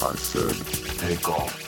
I said, take off.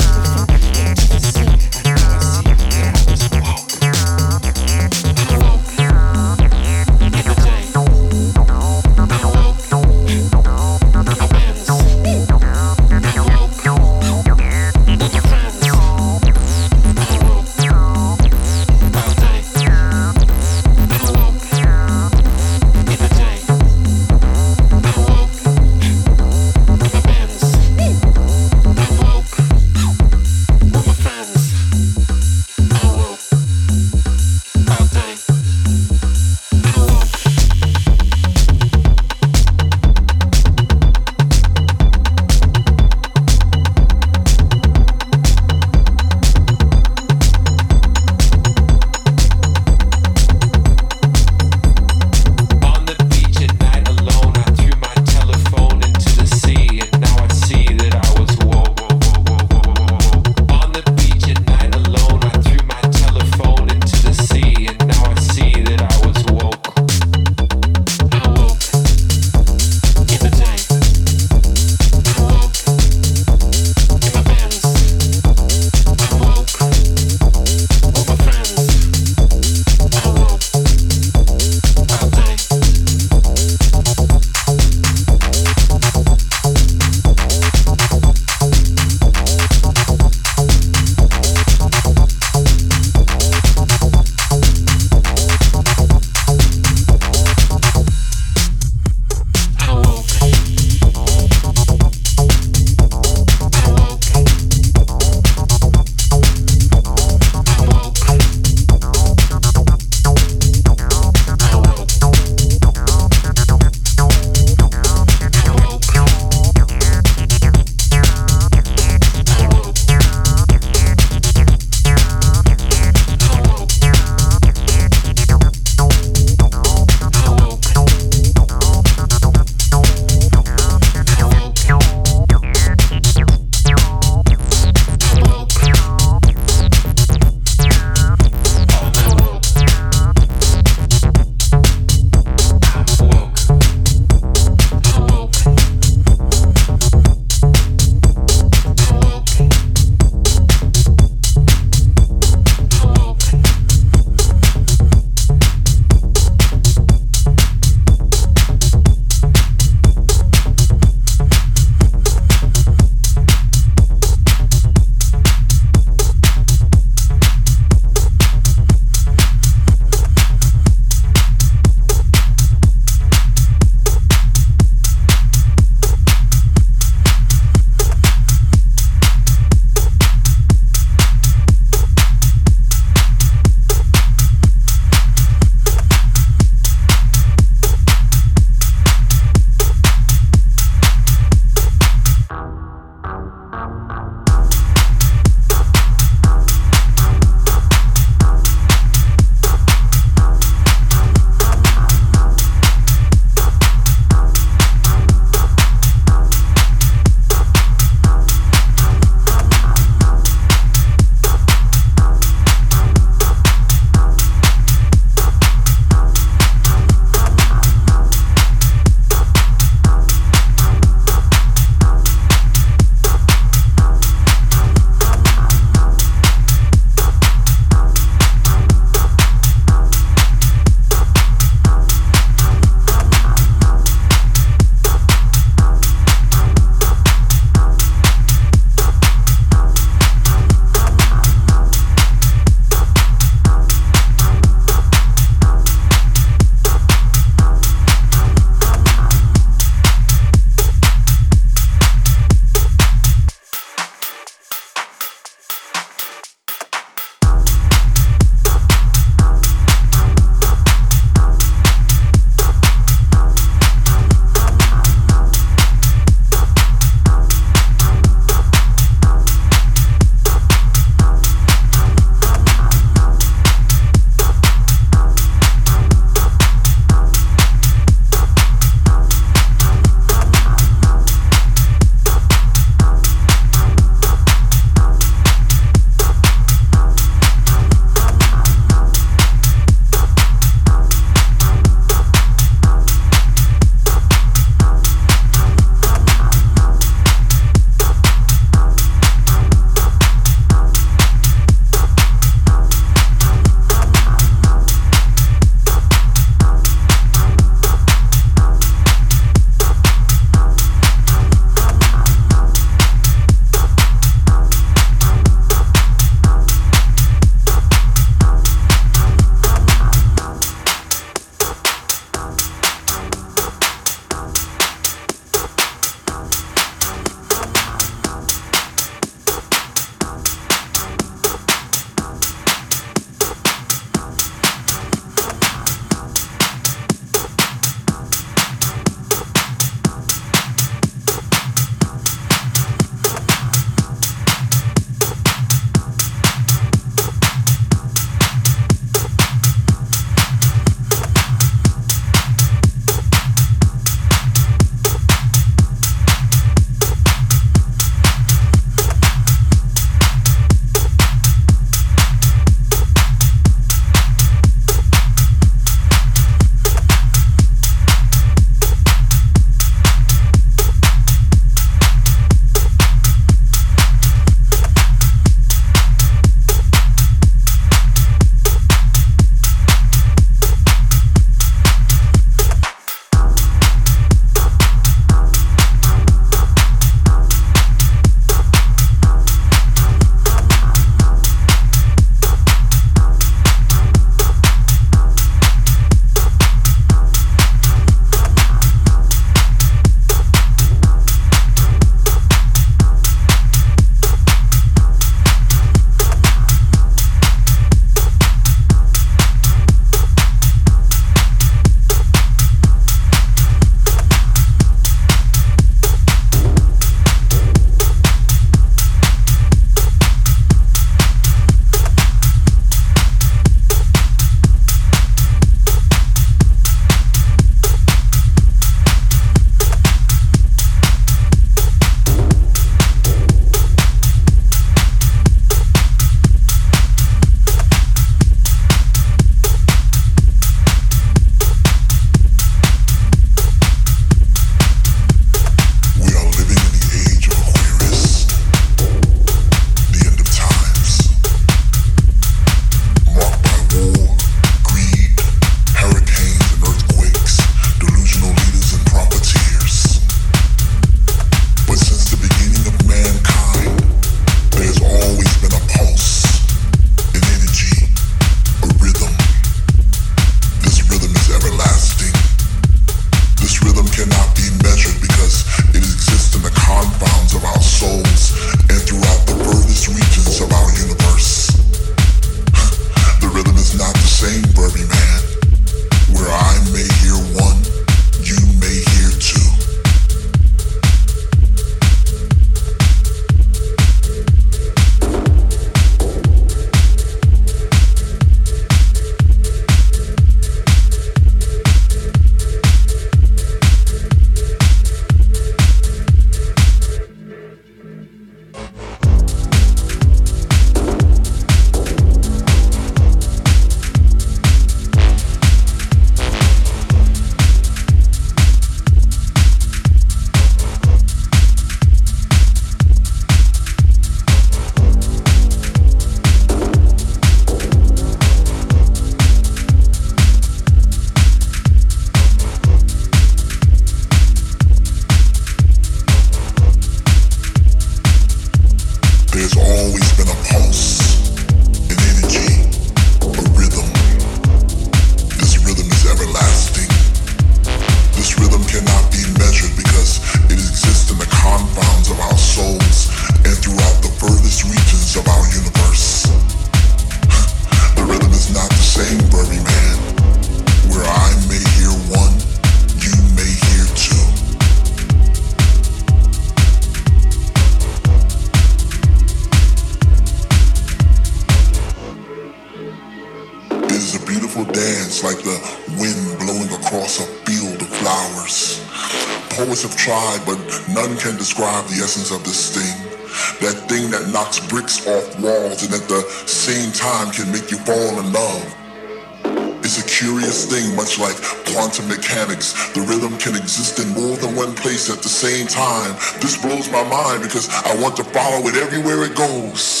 quantum mechanics. The rhythm can exist in more than one place at the same time. This blows my mind because I want to follow it everywhere it goes.